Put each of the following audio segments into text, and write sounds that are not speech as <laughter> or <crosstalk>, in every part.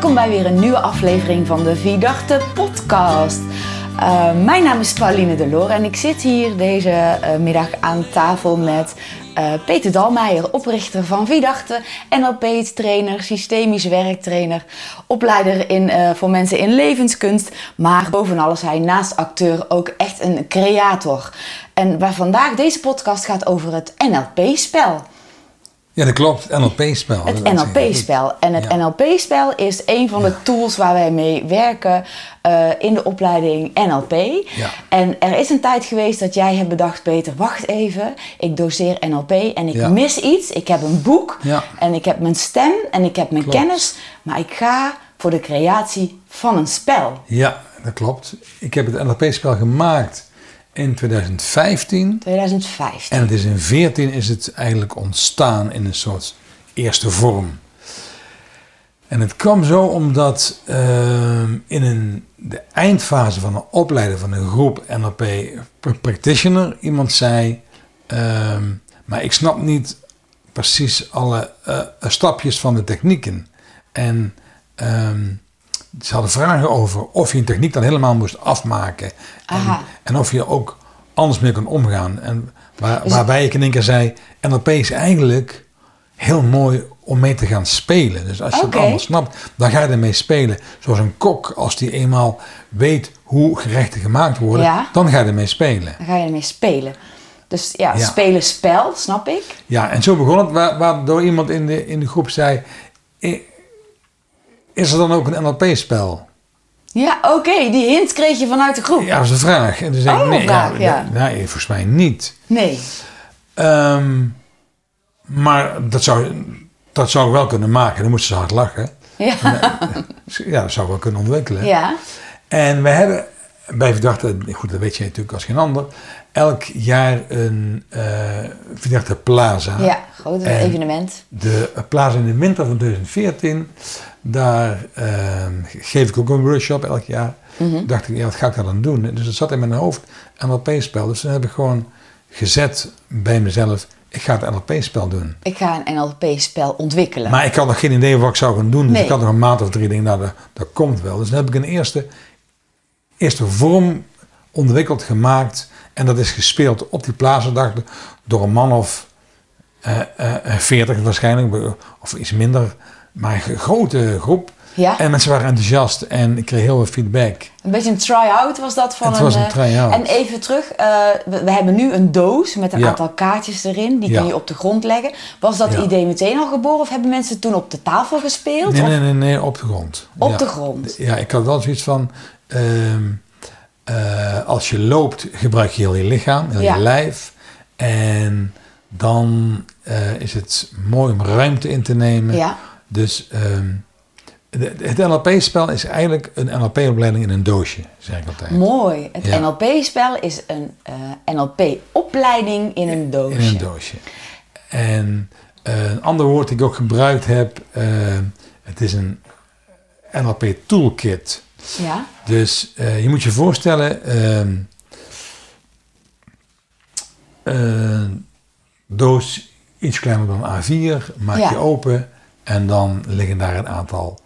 welkom bij weer een nieuwe aflevering van de Vidachte podcast. Uh, mijn naam is Pauline Delore en ik zit hier deze uh, middag aan tafel met uh, Peter Dalmeijer, oprichter van Vidachte, NLP-trainer, systemisch werktrainer, opleider in, voor mensen in levenskunst, maar bovenal is hij naast acteur ook echt een creator. En waar vandaag deze podcast gaat over het NLP-spel. Ja, dat klopt. NLP-spel. Het NLP-spel. En het NLP-spel is een van de tools waar wij mee werken uh, in de opleiding NLP. Ja. En er is een tijd geweest dat jij hebt bedacht, Peter, wacht even. Ik doseer NLP en ik mis iets. Ik heb een boek en ik heb mijn stem en ik heb mijn kennis. Maar ik ga voor de creatie van een spel. Ja, dat klopt. Ik heb het NLP-spel gemaakt in 2015. 2015. En het is in 2014 is het eigenlijk ontstaan in een soort eerste vorm. En het kwam zo omdat uh, in een, de eindfase van een opleiden van een groep NLP practitioner iemand zei: uh, Maar ik snap niet precies alle uh, stapjes van de technieken. En ehm, ze hadden vragen over of je een techniek dan helemaal moest afmaken. En, en, of je ook anders mee kon omgaan. En waar, dus waarbij ik in één keer zei, NLP is eigenlijk heel mooi om mee te gaan spelen. Dus als je het allemaal snapt, dan ga je ermee spelen. Zoals een kok, als die eenmaal weet hoe gerechten gemaakt worden, dan ga je ermee spelen. Dan ga je ermee spelen. Dus ja, spelen spel, snap ik. Ja, en zo begon het, waardoor iemand in de, in de groep zei is er dan ook een NLP-spel? Ja, oké. Die hint kreeg je vanuit de groep. Ja, dat is een vraag. En oh, ik, nee, vraag, ja, nee, volgens mij niet. Nee. Um, maar dat zou, dat zou ik wel kunnen maken. Dan moesten ze hard lachen. Ja. <laughs> ja, dat zou wel kunnen ontwikkelen. Ja. En we hebben bij Verdachte, goed, dat weet je natuurlijk als geen ander, elk jaar een uh, Verdachte Plaza. Ja, groot evenement. De Plaza in de winter van 2014 daar ehm, geef ik ook een workshop elk jaar. Mm Dacht ik, ja, wat ga ik daar dan doen? Dus het zat in mijn hoofd, NLP-spel. Dus dan heb ik gewoon gezet bij mezelf, ik ga het NLP-spel doen. Ik ga een NLP-spel ontwikkelen. Maar ik had nog geen idee wat ik zou gaan doen. Dus ik had nog een maand of drie dingen, nou, dat, dat komt wel. Dus dan heb ik een eerste, eerste vorm ontwikkeld, gemaakt. En dat is gespeeld op die plaatsendag door een man of uh, uh, 40 waarschijnlijk, of iets minder maar een grote groep. Ja. En mensen waren enthousiast en ik kreeg heel veel feedback. Een beetje een try-out was dat van Het was een eh, try-out. En even terug, uh, we, hebben nu een doos met een aantal kaartjes erin. Die kun je op de grond leggen. Was dat idee meteen al geboren of hebben mensen toen op de tafel gespeeld? Nee, nee, nee, nee, op de grond. Op de grond? Ja, ik had wel zoiets van... Ehm, eh, als je loopt, gebruik je heel je lichaam, heel je lijf. En dan is het mooi om ruimte in te nemen. Ja dus ehm, het NLP-spel is eigenlijk een NLP-opleiding in een doosje, zeg ik altijd. Mooi. Het NLP-spel is een uh, eh, NLP-opleiding in een doosje. In een doosje. En uh, een ander woord dat ik ook gebruikt heb, uh, het is een NLP-toolkit. Ja. Dus je moet je voorstellen, een doos iets kleiner dan A4, maak je open en dan liggen daar een aantal,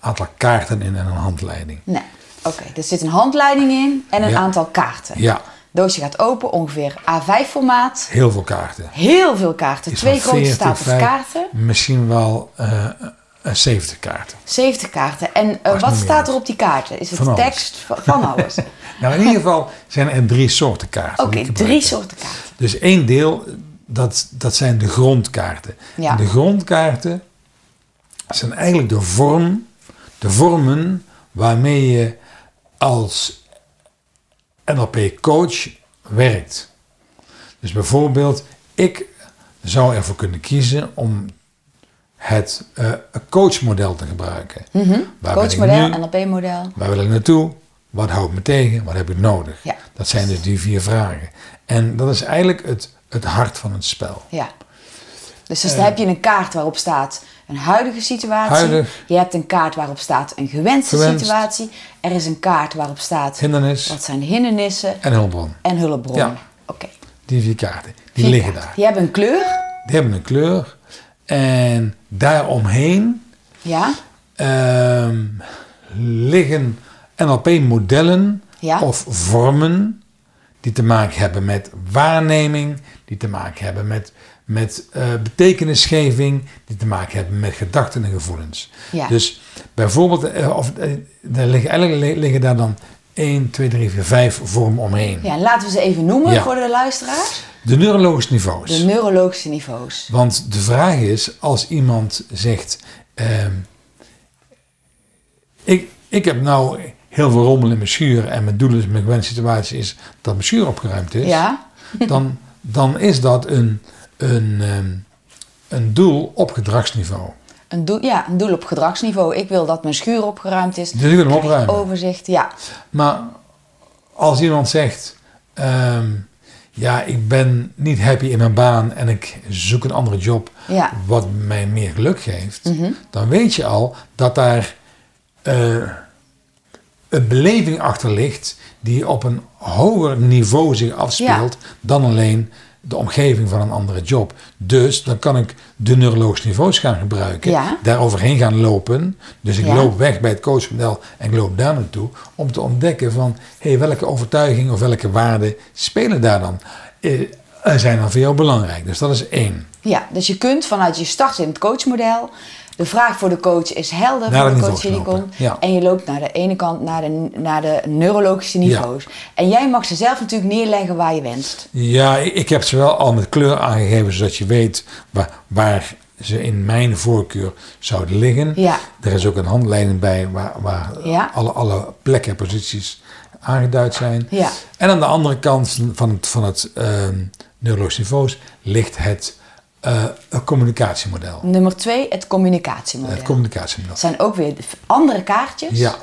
aantal kaarten in en een handleiding. Nee, oké. Er zit een handleiding in en een aantal kaarten. Ja. Doosje gaat open, ongeveer A5 formaat. Heel veel kaarten. Heel veel kaarten. Twee grote stapels kaarten. Misschien wel uh, eh, 70 eh, kaarten. 70 kaarten. En uh, wat staat er op die kaarten? Is het van tekst van, van alles? <laughs> nou, in ieder geval zijn er drie soorten kaarten. Oké, drie soorten kaarten. Dus één deel, dat, dat zijn de grondkaarten. Ja. En de grondkaarten zijn eigenlijk de vorm, de vormen waarmee je als NLP-coach werkt. Dus bijvoorbeeld, ik zou ervoor kunnen kiezen om het uh, coachmodel te gebruiken. Mm -hmm. Coachmodel, NLP-model. Waar wil ik naartoe? Wat houdt me tegen? Wat heb ik nodig? Ja. Dat zijn dus die vier vragen. En dat is eigenlijk het, het hart van het spel. Ja. Dus, dus dan heb je een kaart waarop staat een huidige situatie. Je hebt een kaart waarop staat een gewenste situatie. Er is een kaart waarop staat hindernis. wat zijn de hindernissen. En hulpbron. En hulpbron. Ja. Oké. Die vier kaarten, die liggen daar. Die hebben een kleur. Die hebben een kleur. En daaromheen ja? ehm, liggen NLP-modellen Ja. of vormen die te maken hebben met waarneming, die te maken hebben met, met eh, betekenisgeving, die te maken hebben met gedachten en gevoelens. Ja. Dus bijvoorbeeld, eh, of, eh, er liggen, eigenlijk li- liggen daar dan 1, 2, 3, 4, 5 vormen omheen. Ja, en laten we ze even noemen Ja. voor de luisteraars. De neurologische niveaus. De neurologische niveaus. Want de vraag is, als iemand zegt, ehm, ik, ik heb nou heel veel rommel in mijn schuur en mijn doel is, mijn gewenste situatie is dat mijn schuur opgeruimd is, Ja, dan, dan is dat een, een, ehm, een doel op gedragsniveau. een doel, ja, een doel op gedragsniveau. Ik wil dat mijn schuur opgeruimd is. Dus ik wil hem opruimen. Overzicht, ja. Maar als iemand zegt, ehm, ja, ik ben niet happy in mijn baan en ik zoek een andere job Ja. wat mij meer geluk geeft, Mhm. dan weet je al dat daar eh, een beleving achter ligt die op een hoger niveau zich afspeelt dan alleen de omgeving van een andere job. Dus dan kan ik de neurologische niveaus gaan gebruiken, Ja. daaroverheen gaan lopen. Dus ik Ja. loop weg bij het coachmodel en ik loop daar naartoe om te ontdekken van hey, welke overtuigingen of welke waarden spelen daar dan. Eh, zijn dan voor jou belangrijk. Dus dat is één. Ja, dus je kunt vanuit je start in het coachmodel. De vraag voor de coach is helder Naar voor de coach die komt. ja. En je loopt naar de ene kant naar de, naar de neurologische niveaus. En jij mag ze zelf natuurlijk neerleggen waar je wenst. Ja, ik heb ze wel al met kleur aangegeven, zodat je weet waar, waar ze in mijn voorkeur zouden liggen. Ja. Er is ook een handleiding bij waar, waar Ja. alle, alle plekken en posities aangeduid zijn. Ja. En aan de andere kant van het, van het neurologisch niveaus ligt het eh, een communicatiemodel. Nummer twee, het communicatiemodel. Het communicatiemodel. Het zijn ook weer andere kaartjes. Ja,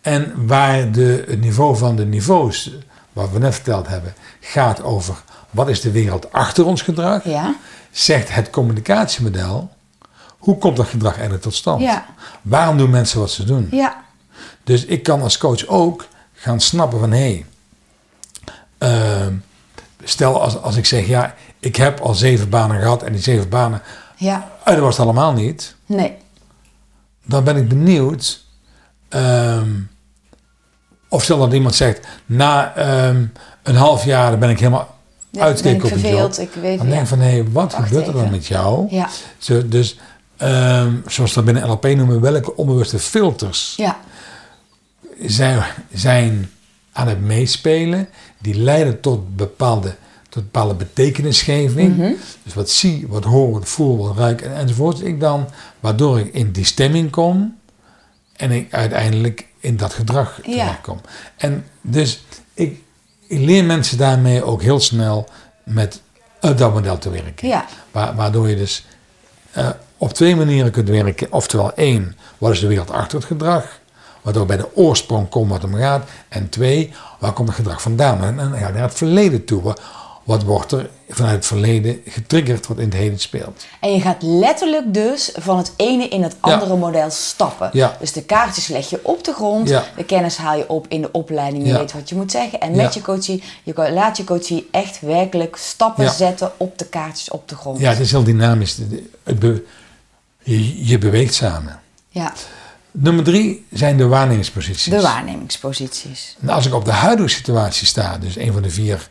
en waar de, het niveau van de niveaus, wat we net verteld hebben, gaat over wat is de wereld achter ons gedrag, Ja. zegt het communicatiemodel, hoe komt dat gedrag eigenlijk tot stand? Ja. Waarom doen mensen wat ze doen? Ja. Dus ik kan als coach ook gaan snappen van, hé, hey, ehm, stel als, als ik zeg, ja, ik heb al zeven banen gehad en die zeven banen, Ja. ah, dat was het allemaal niet. Nee. dan ben ik benieuwd. ehm, of stel dat iemand zegt, na ehm, een half jaar ben ik helemaal Ja, uitgekeken op verveeld, ik weet- dan denk ja. ik van, hé, wat Wacht gebeurt er dan even. met jou? Ja. Zo, dus, ehm, zoals dat binnen NLP noemen, welke onbewuste filters Ja. zijn, zijn aan het meespelen. Die leiden tot bepaalde, bepaalde betekenisgeving. Mhm. Dus wat zie, wat hoor, wat voel, wat ruik en, enzovoort. Ik dan, waardoor ik in die stemming kom. En ik uiteindelijk in dat gedrag Ja. terechtkom. En dus ik, ik leer mensen daarmee ook heel snel met dat model te werken. Ja. Wa- waardoor je dus eh, op twee manieren kunt werken. Oftewel één, wat is de wereld achter het gedrag? Waardoor bij de oorsprong komt wat om gaat. En twee, waar komt het gedrag vandaan? En dan ga je naar het verleden toe. Wat- wordt er vanuit het verleden getriggerd wat in het heden speelt? En je gaat letterlijk dus van het ene in het Ja. andere model stappen. Ja. Dus de kaartjes leg je op de grond. Ja. De kennis haal je op in de opleiding. Je weet wat je moet zeggen. En met je coachie, je laat je coachie echt werkelijk stappen zetten op de kaartjes op de grond. Ja, het is heel dynamisch. Je, beweegt samen. Ja, Nummer drie zijn de waarnemingsposities. de waarnemingsposities. En als ik op de huidige situatie sta, dus een van de vier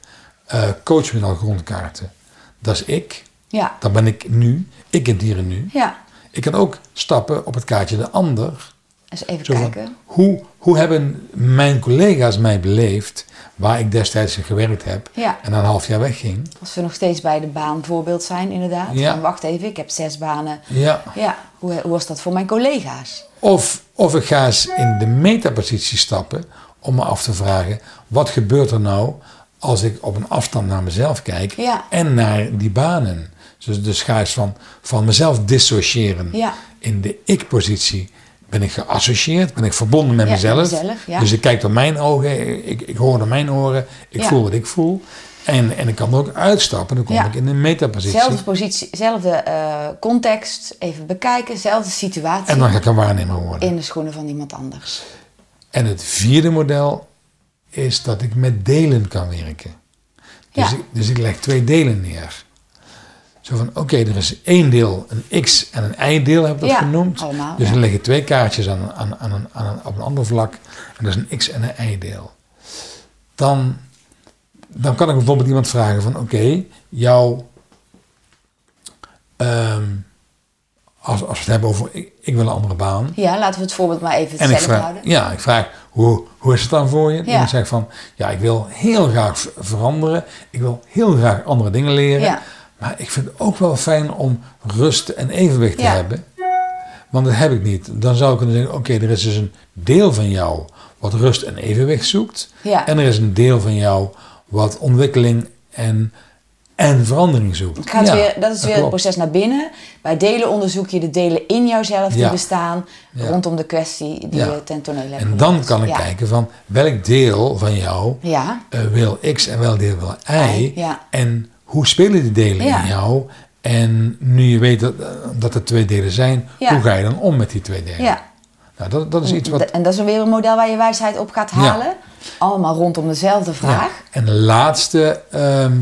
uh, coachmodel grondkaarten, dat is ik. Ja, Dan ben ik nu, ik in het hier en nu. ja. Ik kan ook stappen op het kaartje de ander. Eens even Zo van, kijken. hoe, hoe hebben mijn collega's mij beleefd waar ik destijds in gewerkt heb Ja. en een half jaar wegging? Als we nog steeds bij de baanvoorbeeld zijn, inderdaad. Ja. Van, wacht even, ik heb zes banen. Ja. Ja, hoe, hoe was dat voor mijn collega's? Of, of ik ga eens in de metapositie stappen om me af te vragen, wat gebeurt er nou als ik op een afstand naar mezelf kijk Ja. en naar die banen? Dus, ga eens van, van mezelf dissociëren. Ja. In de ik-positie ben ik geassocieerd, ben ik verbonden met Ja, met mezelf. Dus ik kijk door mijn ogen, ik, ik hoor door mijn oren, ik voel wat ik voel. En, en ik kan er ook uitstappen, dan kom ik in de metapositie. Zelfde positie, zelfde eh, context, even bekijken, zelfde situatie. En dan ga ik een waarnemer worden. in de schoenen van iemand anders. En het vierde model is dat ik met delen kan werken. Dus, Ja. ik, dus ik leg twee delen neer. Zo van, oké, er is één deel, een x en een y-deel, heb ik dat Ja, genoemd. allemaal, dus dan liggen twee kaartjes aan, aan, aan, een, aan een, op een ander vlak. En dat is een x en een y-deel. Dan, dan kan ik bijvoorbeeld iemand vragen van, oké, jouw... ehm, als, als we het hebben over, ik, ik wil een andere baan. Ja, laten we het voorbeeld maar even hetzelfde houden. ja, ik vraag hoe, hoe is het dan voor je? Ja. Iemand zegt van, ja, ik wil heel graag veranderen. Ik wil heel graag andere dingen leren. Ja. Maar ik vind het ook wel fijn om rust en evenwicht te Ja. hebben. Want dat heb ik niet. Dan zou ik kunnen zeggen, oké, er is dus een deel van jou wat rust en evenwicht zoekt. En er is een deel van jou wat ontwikkeling en, en verandering zoekt. Het gaat Ja, weer, dat is weer het proces naar binnen. Bij delen onderzoek je de delen in jouzelf die Ja. bestaan Ja. rondom de kwestie die Ja. je ten toneel hebt En dan kan ik ja. kijken van welk deel van jou Ja, eh, wil X en welk deel wil Y. En hoe spelen die delen Ja. in jou? En nu je weet dat, eh, dat er twee delen zijn, Ja. hoe ga je dan om met die twee delen? ja. Nou, dat, dat is iets wat. En dat is weer een model waar je wijsheid op gaat halen. Allemaal rondom dezelfde vraag. Ja. En de laatste ehm,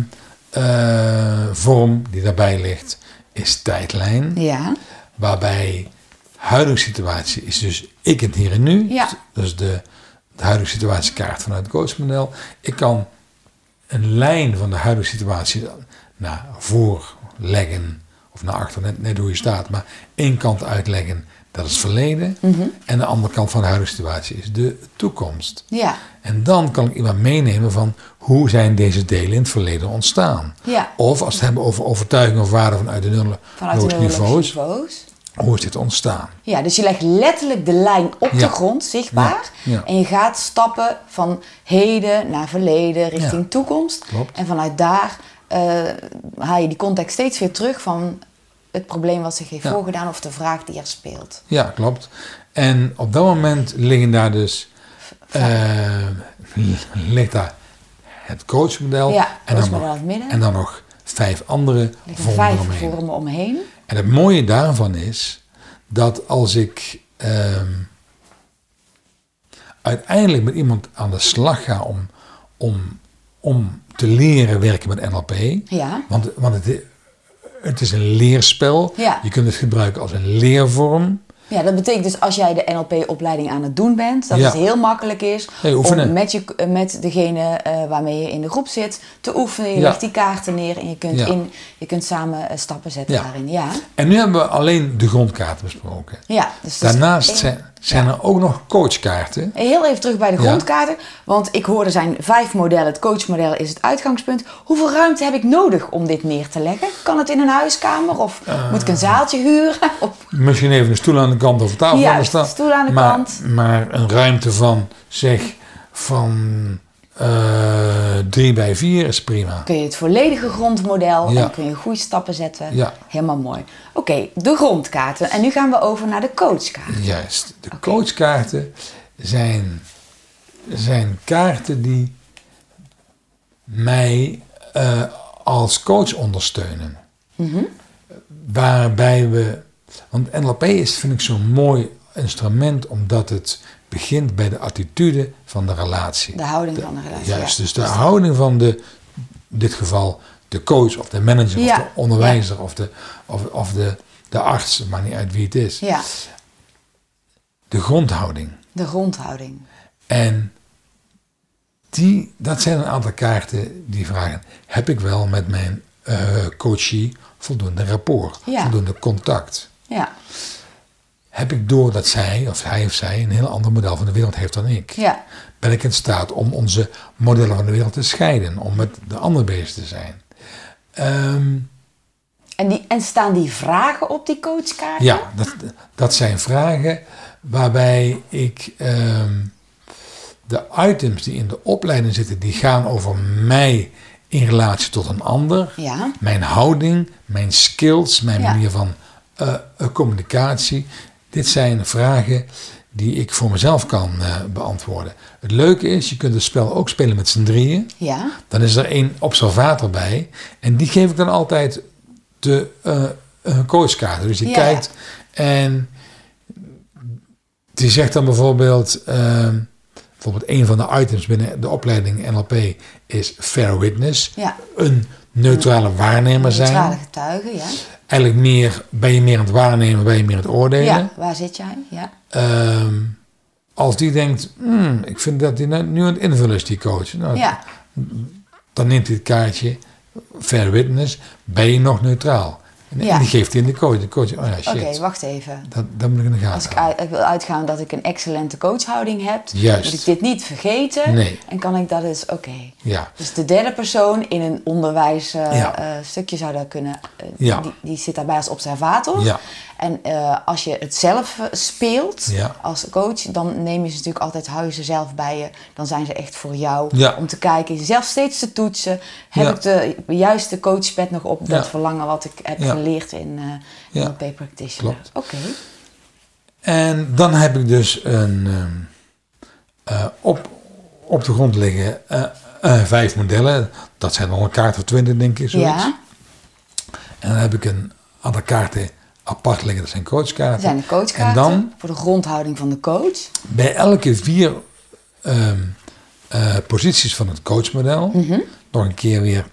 eh, vorm die daarbij ligt, is tijdlijn. Ja, Waarbij huidige situatie is dus ik het hier en nu. Ja. Dus de, de huidige situatiekaart vanuit het coachmodel. Ik kan een lijn van de huidige situatie naar voor leggen. Of naar achter, net, net hoe je staat. Maar één kant uitleggen, dat is het verleden. Mhm. En de andere kant van de huidige situatie is de toekomst. ja, En dan kan ik iemand meenemen van hoe zijn deze delen in het verleden ontstaan. ja. Of als we het hebben over overtuiging of waarde vanuit de nullen Vanuit de niveaus, niveaus. hoe is dit ontstaan? Ja, dus je legt letterlijk de lijn op de grond, zichtbaar. Ja. En je gaat stappen van heden naar verleden richting toekomst. Klopt. En vanuit daar eh, haal je die context steeds weer terug van het probleem wat zich heeft Ja. voorgedaan of de vraag die er speelt. Ja, klopt. En op dat moment liggen daar dus eh, ligt daar het coachmodel Ja, en, dan nog, in het midden. en dan nog vijf andere Er vormen vijf eromheen. vormen omheen. En het mooie daarvan is dat als ik ehm, uiteindelijk met iemand aan de slag ga om, om, om te leren werken met NLP, Ja, want, want het, het is een leerspel, Ja. je kunt het gebruiken als een leervorm. Ja, dat betekent dus als jij de NLP-opleiding aan het doen bent, dat Ja. het heel makkelijk is om met, je, met degene eh, waarmee je in de groep zit te oefenen. Je Ja. legt die kaarten neer en je kunt, Ja. in, je kunt samen eh, stappen zetten daarin. Ja, En nu hebben we alleen de grondkaarten besproken. ja dus Daarnaast zijn, zijn er ook nog coachkaarten. Heel even terug bij de grondkaarten, want ik hoorde zijn vijf modellen. Het coachmodel is het uitgangspunt. Hoeveel ruimte heb ik nodig om dit neer te leggen? Kan het in een huiskamer of moet ik een zaaltje huren? <laughs> Of, Misschien even een stoel aan de kant of tafel Juist, aan staan. stoel aan de maar, kant. Maar een ruimte van, zeg, van eh 3 bij 4 is prima. kun je het volledige grondmodel Ja. en kun je goede stappen zetten. Ja. Helemaal mooi. Oké, de grondkaarten. En nu gaan we over naar de coachkaarten. Juist. De coachkaarten zijn, zijn kaarten die mij eh, als coach ondersteunen. Waarbij we. Want NLP is, vind ik, zo'n mooi instrument omdat het begint bij de attitude van de relatie. De houding van de relatie. Juist, ja. dus de houding van de, in dit geval de coach of de manager Ja, of de onderwijzer of, de, of, of de, de arts, maakt niet uit wie het is. Ja, De grondhouding. de grondhouding. En die, dat zijn een aantal kaarten die vragen: heb ik wel met mijn eh coachie voldoende rapport, voldoende contact? Ja, Heb ik door dat zij, of hij of zij, een heel ander model van de wereld heeft dan ik? ja, Ben ik in staat om onze modellen van de wereld te scheiden, om met de ander bezig te zijn? Ehm, En, die, en staan die vragen op die coachkaart? ja, dat, dat zijn vragen waarbij ik ehm, de items die in de opleiding zitten, die gaan over mij in relatie tot een ander. Ja, Mijn houding, mijn skills, mijn Ja. manier van eh, communicatie. Dit zijn vragen die ik voor mezelf kan eh, beantwoorden. Het leuke is, je kunt het spel ook spelen met z'n drieën. ja, Dan is er één observator bij. En die geef ik dan altijd de een coachkaart. Dus die Ja. kijkt en die zegt dan bijvoorbeeld... bijvoorbeeld een van de items binnen de opleiding NLP is fair witness. Ja. Een neutrale waarnemer zijn. Neutrale getuigen, ja. Eigenlijk meer, ben je meer aan het waarnemen, ben je meer aan het oordelen. Ja, waar zit jij? Ja. Ehm, als die denkt, hmm, ik vind dat nu nu aan het invullen is, die coach. Nou, Ja, Dan neemt hij het kaartje, fair witness, ben je nog neutraal. En, Ja. en die geeft hij in de coach. De coach, oh ja, shit, oké, wacht even. dat, dat moet ik in de gaten Als ik, houden. uit- ik wil uitgaan dat ik een excellente coachhouding heb, Juist. moet ik dit niet vergeten. Nee. En kan ik dat eens, oké. Ja, Dus de derde persoon in een onderwijs eh, Ja. eh, stukje zou dat kunnen, eh, Ja. die, die zit daarbij als observator. Ja. En eh, als je het zelf eh, speelt Ja. als coach, dan neem je ze natuurlijk altijd, hou je ze zelf bij je. Dan zijn ze echt voor jou Ja. om te kijken, jezelf steeds te toetsen. Heb Ja. ik de juiste coachpad nog op dat verlangen wat ik heb geleerd in Ja. NLP Practitioner? Oké. En dan heb ik dus een, op, op de grond liggen vijf modellen. Dat zijn al een kaart of twintig, denk ik. Zoiets. Ja, En dan heb ik een aantal kaarten apart liggen. Dat zijn coachkaarten. dat zijn de coachkaarten En dan voor de grondhouding van de coach. bij elke vier ehm, eh, posities van het coachmodel, Mhm. nog een keer weer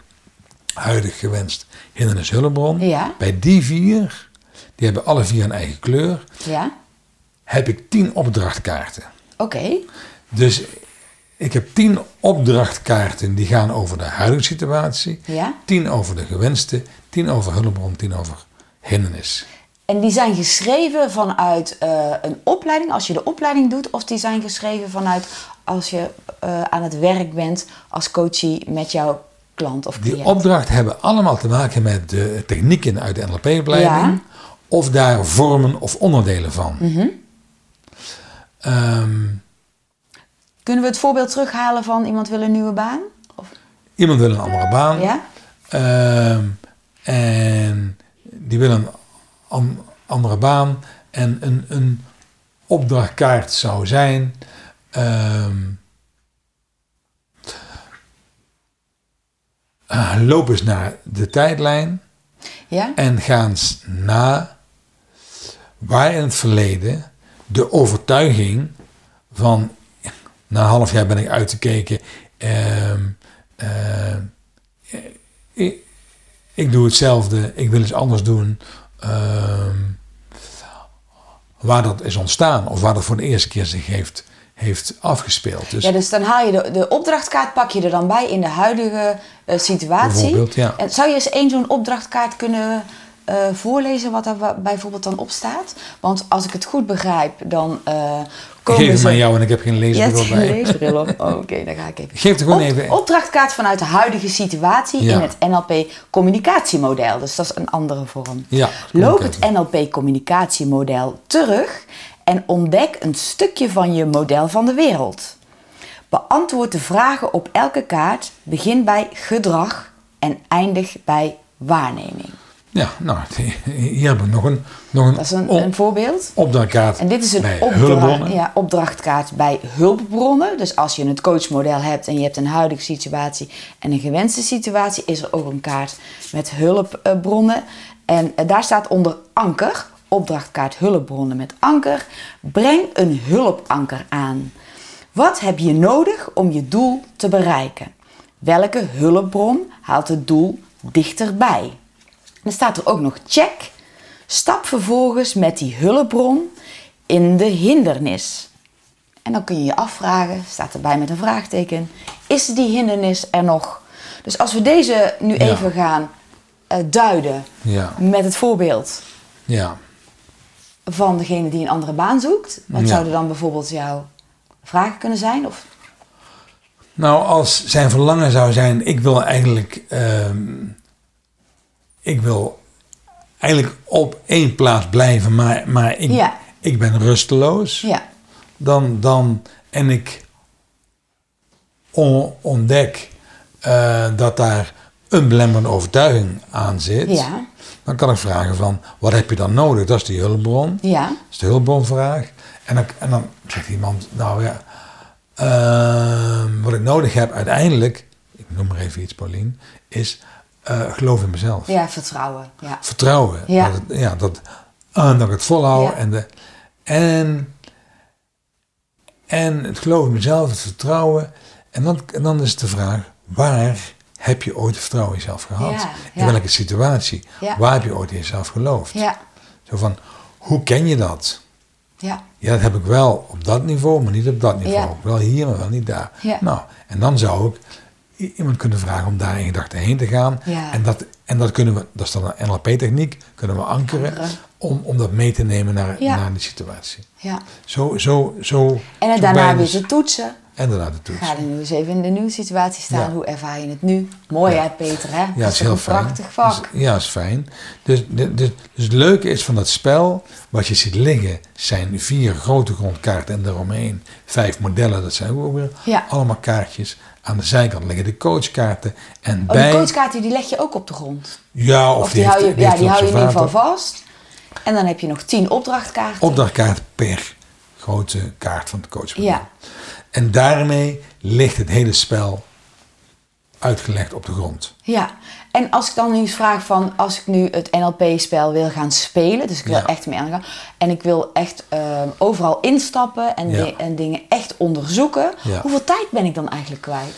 huidig gewenst hindernis hulpbron. Ja. Bij die vier, die hebben alle vier een eigen kleur, Ja, heb ik tien opdrachtkaarten. oké. Dus ik heb tien opdrachtkaarten die gaan over de huidige situatie, Ja. tien over de gewenste, tien over hulpbron, tien over hindernis. En die zijn geschreven vanuit eh, een opleiding, als je de opleiding doet, of die zijn geschreven vanuit als je eh, aan het werk bent als coachie met jouw klant of Die cliënt. opdrachten hebben allemaal te maken met de technieken uit de NLP-opleiding. Ja. Of daar vormen of onderdelen van. Mhm. Ehm, Kunnen we het voorbeeld terughalen van iemand wil een nieuwe baan? Of, iemand wil een andere baan. ja? Ehm, en die wil een an- andere baan. En een, een opdrachtkaart zou zijn. ehm, eh, loop eens naar de tijdlijn. Ja? En ga eens na waar in het verleden de overtuiging van na een half jaar ben ik uitgekeken. ehm, ehm, ik, ik doe hetzelfde, ik wil iets anders doen. Ehm, waar dat is ontstaan of waar dat voor de eerste keer zich heeft, heeft afgespeeld. Dus ja, dus dan haal je de, de opdrachtkaart, pak je er dan bij in de huidige eh, situatie. Ja. En zou je eens één zo'n opdrachtkaart kunnen eh, voorlezen wat daar bijvoorbeeld dan op staat? Want als ik het goed begrijp, dan eh komen geef het aan jou en ik heb geen leesbril geen bij. leesbril op. Oh, Oké, dan ga ik even. Geef er gewoon Op- even. Opdrachtkaart vanuit de huidige situatie Ja. in het NLP communicatiemodel. Dus dat is een andere vorm. Ja, Loop het NLP communicatiemodel terug en ontdek een stukje van je model van de wereld. Beantwoord de vragen op elke kaart. Begin bij gedrag en eindig bij waarneming. Ja, nou, <laughs> hier heb ik nog een, nog een, Dat is een, op- een voorbeeld. opdrachtkaart En dit is een bij opdra- hulpbronnen. ja, opdrachtkaart bij hulpbronnen. Dus als je het coachmodel hebt en je hebt een huidige situatie en een gewenste situatie, is er ook een kaart met hulpbronnen. En eh, daar staat onder anker, opdrachtkaart hulpbronnen met anker. Breng een hulpanker aan. Wat heb je nodig om je doel te bereiken? Welke hulpbron haalt het doel dichterbij? Dan staat er ook nog check. Stap vervolgens met die hulpbron in de hindernis. En dan kun je je afvragen, staat erbij met een vraagteken, is die hindernis er nog? Dus als we deze nu Ja. even gaan eh, duiden Ja, met het voorbeeld ja. van degene die een andere baan zoekt, wat zouden dan bijvoorbeeld jouw vragen kunnen zijn? Of, Nou, als zijn verlangen zou zijn, ik wil eigenlijk, ehm, ik wil eigenlijk op één plaats blijven, maar, maar ik, Ja. ik ben rusteloos. ja, Dan, dan, en ik on- ontdek eh, dat daar een belemmerende overtuiging aan zit. ja, Dan kan ik vragen van, wat heb je dan nodig? Dat is die hulpbron. ja, Dat is de hulpbronvraag. En dan, en dan zegt iemand, nou ja, ehm, wat ik nodig heb uiteindelijk, ik noem maar even iets Paulien, is eh, geloof in mezelf. ja, vertrouwen. Ja, Vertrouwen. Ja. Dat, het, ja, dat, eh, dat ik het volhoud. Ja. En, de, en En het geloof in mezelf, het vertrouwen. En dan, en dan is de vraag, waar heb je ooit vertrouwen in jezelf gehad? In welke situatie? Waar heb je ooit in jezelf geloofd? Ja, Zo van, hoe ken je dat? ja, Ja, dat heb ik wel op dat niveau, maar niet op dat niveau. Ja. Wel hier, maar wel niet daar. Ja. Nou, en dan zou ik iemand kunnen vragen om daar in gedachten heen te gaan. Ja. En, dat, en dat kunnen we, dat is dan een NLP-techniek, kunnen we ankeren. Om, om dat mee te nemen naar, Ja. naar de situatie. ja. Zo, zo, zo. En zo daarna weer dus- te toetsen. En daarna de toets. Ga er nu eens even in de nieuwe situatie staan. Ja. Hoe ervaar je het nu? Mooi hè, Peter, hè? Ja, dat is heel een fijn. prachtig vak. Dus- ja, is fijn. Dus, dus, dus het leuke is van dat spel, wat je ziet liggen, zijn vier grote grondkaarten en daaromheen vijf modellen. Dat zijn ook weer Ja. allemaal kaartjes. Aan de zijkant liggen de coachkaarten. En Oh, bij, die coachkaarten die leg je ook op de grond. ja, of, Of die, hou je, ja, die hou je in ieder geval vast. En dan heb je nog tien opdrachtkaarten. Opdrachtkaart per grote kaart van het coachmodel. Ja. En daarmee ligt het hele spel uitgelegd op de grond. Ja, en als ik dan nu eens vraag van, als ik nu het NLP-spel wil gaan spelen, dus ik wil Ja. echt mee aangaan, en ik wil echt ehm, overal instappen en, Ja. di- en dingen onderzoeken, Ja. hoeveel tijd ben ik dan eigenlijk kwijt?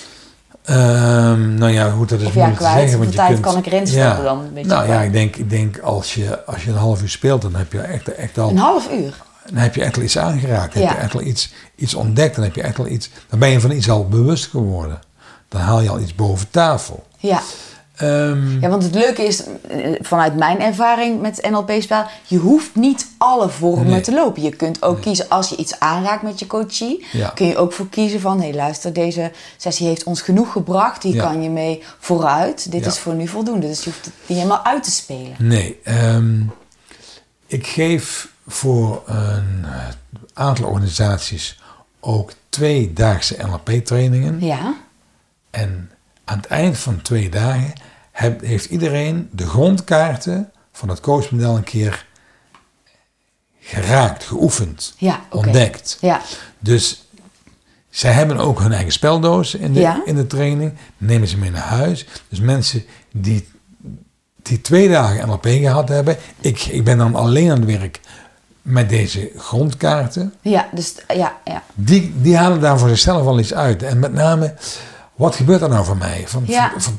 Ehm, nou ja, hoe dat is Of ja, moeilijk te zeggen. want hoeveel je tijd kunt- kan ik erin stoppen dan? Een beetje nou ja, ik denk, ik denk als, je, als je een half uur speelt, dan heb je echt, echt al, Een half uur. dan heb je echt al iets aangeraakt. Dan Ja. heb je echt al iets, iets ontdekt. Dan heb je echt al iets, dan ben je van iets al bewust geworden. Dan haal je al iets boven tafel. Ja. Ehm, ja, want het leuke is, eh, vanuit mijn ervaring met NLP-spel, je hoeft niet alle vormen Nee. te lopen. Je kunt ook kiezen, als je iets aanraakt met je coachie, Ja. kun je ook voor kiezen van, hé hey, luister, deze sessie heeft ons genoeg gebracht, hier Ja. kan je mee vooruit. Dit Ja. is voor nu voldoende, dus je hoeft het niet helemaal uit te spelen. Nee, ehm, ik geef voor een eh, aantal organisaties ook tweedaagse NLP-trainingen. Ja, En aan het eind van twee dagen heeft iedereen de grondkaarten van het coachmodel een keer geraakt, geoefend, ja, ontdekt. Ja, Dus zij hebben ook hun eigen speldoos in de, Ja. in de training, nemen ze mee naar huis. Dus mensen die, die twee dagen NLP gehad hebben, ik, ik ben dan alleen aan het werk met deze grondkaarten. ja, dus ja, ja. Die, die halen daar voor zichzelf al iets uit. En met name, wat gebeurt er nou voor mij? Van, Ja. van,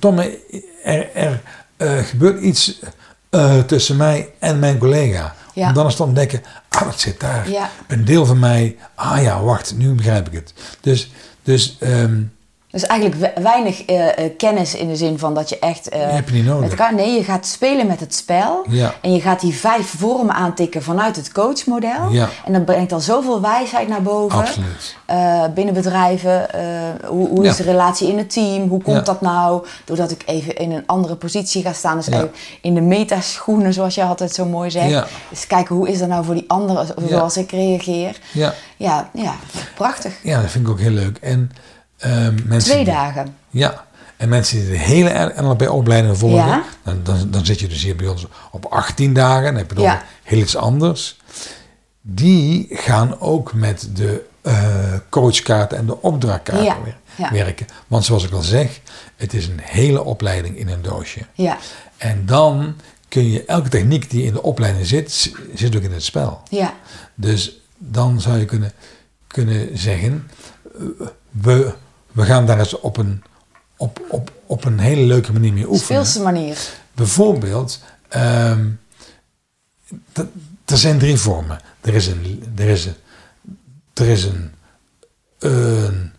er, er eh, gebeurt iets eh, tussen mij en mijn collega. Ja. Om dan eens te ontdekken, ah, dat zit daar. Ja. Een deel van mij, ah ja, wacht, nu begrijp ik het. Dus, dus ehm, Dus eigenlijk we- weinig eh, eh, kennis in de zin van dat je echt Die heb je niet nodig. met elkaar. Nee, je gaat spelen met het spel. Ja. En je gaat die vijf vormen aantikken vanuit het coachmodel. Ja. En dat brengt al zoveel wijsheid naar boven. absoluut. Eh, binnen bedrijven, hoe, hoe Ja. is de relatie in het team? Hoe komt dat nou? Doordat ik even in een andere positie ga staan. Dus even in de metaschoenen, zoals jij altijd zo mooi zegt. Dus kijken hoe is dat nou voor die anderen, zoals ik reageer. Ja. Ja, ja, prachtig. ja, dat vind ik ook heel leuk. En mensen Twee die- dagen. Ja, en mensen die de hele NLP-opleiding volgen, Ja. dan, dan, dan zit je dus hier bij ons op 18 dagen, dan heb je dan Ja. heel iets anders. Die gaan ook met de eh coachkaarten en de opdrachtkaarten Ja, weer- werken. Want zoals ik al zeg, het is een hele opleiding in een doosje. Ja, En dan kun je elke techniek die in de opleiding zit, zit ook in het spel. ja, Dus dan zou je kunnen, kunnen zeggen, eh, we, we gaan daar eens op een, op, op, op een hele leuke manier mee oefenen. speelse manier. Bijvoorbeeld, ehm, er zijn drie vormen. Er is een, er is een, er is een, een,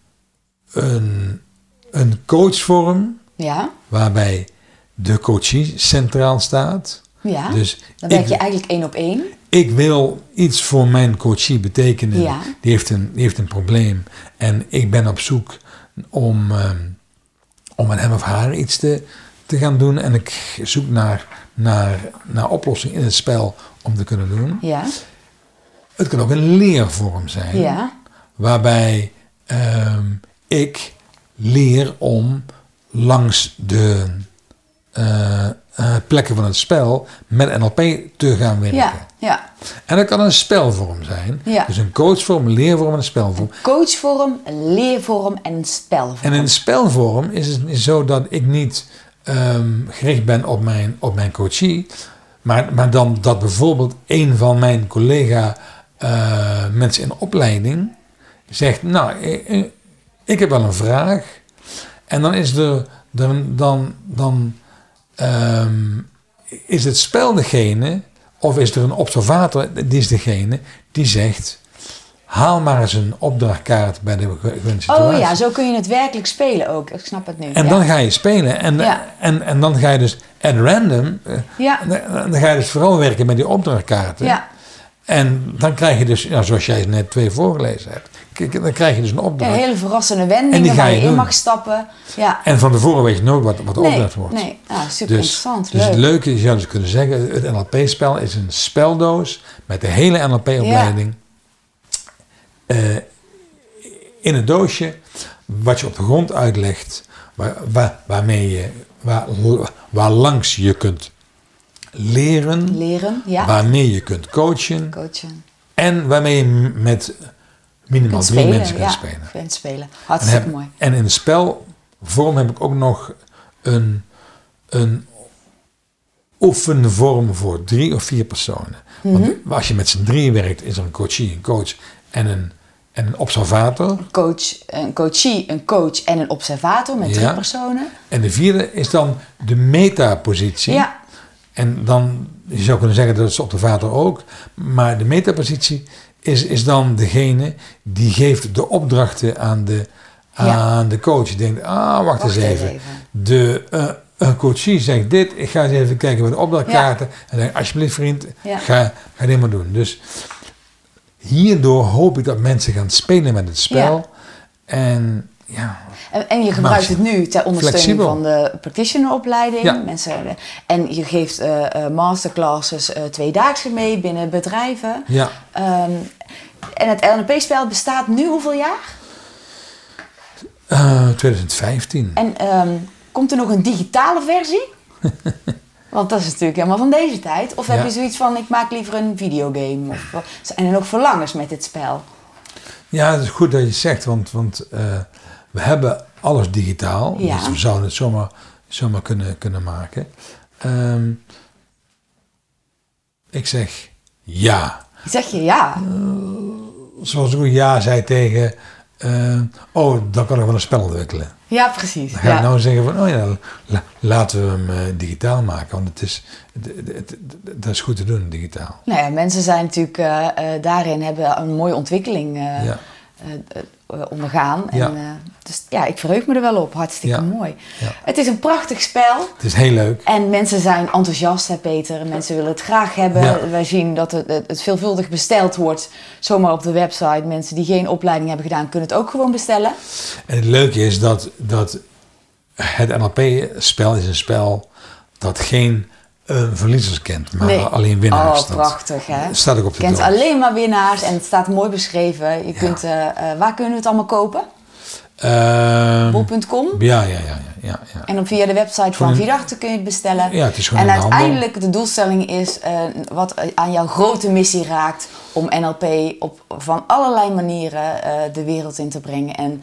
een, een coachvorm Ja, waarbij de coachie centraal staat. ja. Dus dan werk je eigenlijk één op één. ik wil iets voor mijn coachie betekenen. Ja. Die, heeft een, die heeft een probleem. En ik ben op zoek om, ehm, om met hem of haar iets te, te gaan doen. En ik zoek naar, naar, naar oplossingen in het spel om te kunnen doen. Ja, Het kan ook een leervorm zijn. ja, Waarbij ehm, ik leer om langs de eh, eh, plekken van het spel met NLP te gaan werken. ja, ja. En dat kan een spelvorm zijn. Ja. Dus een coachvorm, een leervorm en een spelvorm. Coachvorm, een leervorm en een spelvorm. En in spelvorm is het zo dat ik niet ehm, gericht ben op mijn, op mijn coachie. Maar, maar dan dat bijvoorbeeld een van mijn collega eh, mensen in opleiding zegt, nou, ik, ik heb wel een vraag. En dan is er, dan, dan, dan ehm, is het spel degene, of is er een observator, die is degene die zegt, haal maar eens een opdrachtkaart bij de gewone situatie. Oh ja, zo kun je het werkelijk spelen ook. Ik snap het nu. En ja. dan ga je spelen. En, Ja. en, en dan ga je dus at random, eh, Ja, dan ga je dus vooral werken met die opdrachtkaarten. ja, En dan krijg je dus, zoals jij net twee voorgelezen hebt, dan krijg je dus een ja, opdracht. hele verrassende En die wendingen ga waar je in mag stappen. Ja. En van tevoren weet je nooit wat, wat de Nee, opdracht wordt. nee. Ja, super Dus, interessant. dus Leuk. het leuke is, je zou dus kunnen zeggen, het NLP-spel is een speldoos met de hele NLP-opleiding eh, in een doosje, wat je op de grond uitlegt, waar, waar, waarmee je, waar, waar langs je kunt leren, Leren, ja. waarmee je kunt coachen Coachen. en waarmee je met minimaal drie spelen, mensen kunt ja. spelen. Kunt spelen. En, Hartstikke heb- mooi. en in de spelvorm heb ik ook nog een, een oefenvorm voor drie of vier personen. Want Mhm. als je met z'n drieën werkt, is er een coachie, een coach en een, en een observator. Coach, een coachie, een coach en een observator met drie personen. En de vierde is dan de metapositie. Ja, En dan, je zou kunnen zeggen dat is de observator ook. Maar de metapositie is, is dan degene die geeft de opdrachten aan de, Ja. aan de coach. Die denkt, ah, wacht, wacht eens even. even. De uh, een coachie zegt dit, ik ga eens even kijken bij de opdrachtkaarten. En dan alsjeblieft vriend, Ja. ga, ga dit maar doen. Dus hierdoor hoop ik dat mensen gaan spelen met het spel. En ja, En, en je gebruikt het nu ter ondersteuning Flexibel. van de practitioneropleiding. Ja. Mensen, en je geeft eh, masterclasses eh tweedaagse mee binnen bedrijven. ja. Ehm, en het LNP-spel bestaat nu hoeveel jaar? Eh, 2015. En ehm, komt er nog een digitale versie? <laughs> Want dat is natuurlijk helemaal van deze tijd. Of heb Ja. je zoiets van, ik maak liever een videogame? Of, zijn er nog verlangens met dit spel? Ja, het is goed dat je zegt, want, want we hebben alles digitaal. Ja. Dus we zouden het zomaar, zomaar kunnen, kunnen maken. Ehm, ik zeg ja. Zeg je ja? Zoals ik ook ja zei tegen... eh, oh, dan kan ik wel een spel ontwikkelen. Ja, precies. Dan ga ik Ja. nou zeggen van... Oh ja, la- laten we hem eh, digitaal maken. Want het is, dat is goed te doen, digitaal. Nou ja, mensen zijn natuurlijk eh, eh, daarin hebben een mooie ontwikkeling eh, Ja. Eh, ondergaan. Ja. En, eh, dus ja, ik verheug me er wel op. Hartstikke Ja. mooi. Ja. Het is een prachtig spel. Het is heel leuk. En mensen zijn enthousiast, hè Peter. Mensen willen het graag hebben. Wij zien dat het, het, het veelvuldig besteld wordt. Zomaar op de website. Mensen die geen opleiding hebben gedaan, kunnen het ook gewoon bestellen. En het leuke is dat, dat het NLP-spel is een spel dat geen eh, verliezers kent, maar Nee. alleen winnaars. Oh, prachtig hè. staat ook op Je de kent doos. alleen maar winnaars en het staat mooi beschreven. Je kunt, eh, eh, waar kunnen we het allemaal kopen? Ehm, Bol.com. ja, ja, ja, ja, ja. En dan via de website van een- Vidachte kun je het bestellen. Ja, het is gewoon en handel. uiteindelijk de doelstelling is eh, wat aan jouw grote missie raakt om NLP op van allerlei manieren de wereld in te brengen en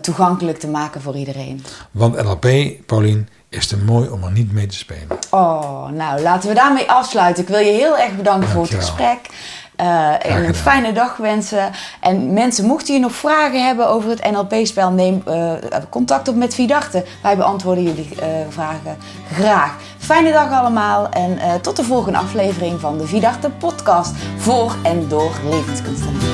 toegankelijk te maken voor iedereen. Want NLP, Paulien, is te mooi om er niet mee te spelen. Oh, nou laten we daarmee afsluiten. Ik wil je heel erg bedanken voor het gesprek. eh, en een fijne dag wensen. En mensen, mochten je nog vragen hebben over het NLP-spel, neem eh, contact op met Vidachte. Wij beantwoorden jullie eh, vragen graag. Fijne dag allemaal en eh, tot de volgende aflevering van de Vidachte podcast voor en door levenskunstenaars.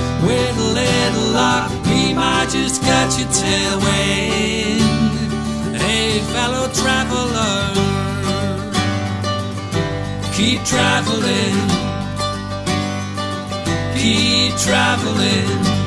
Hey, fellow traveler, keep traveling, keep traveling.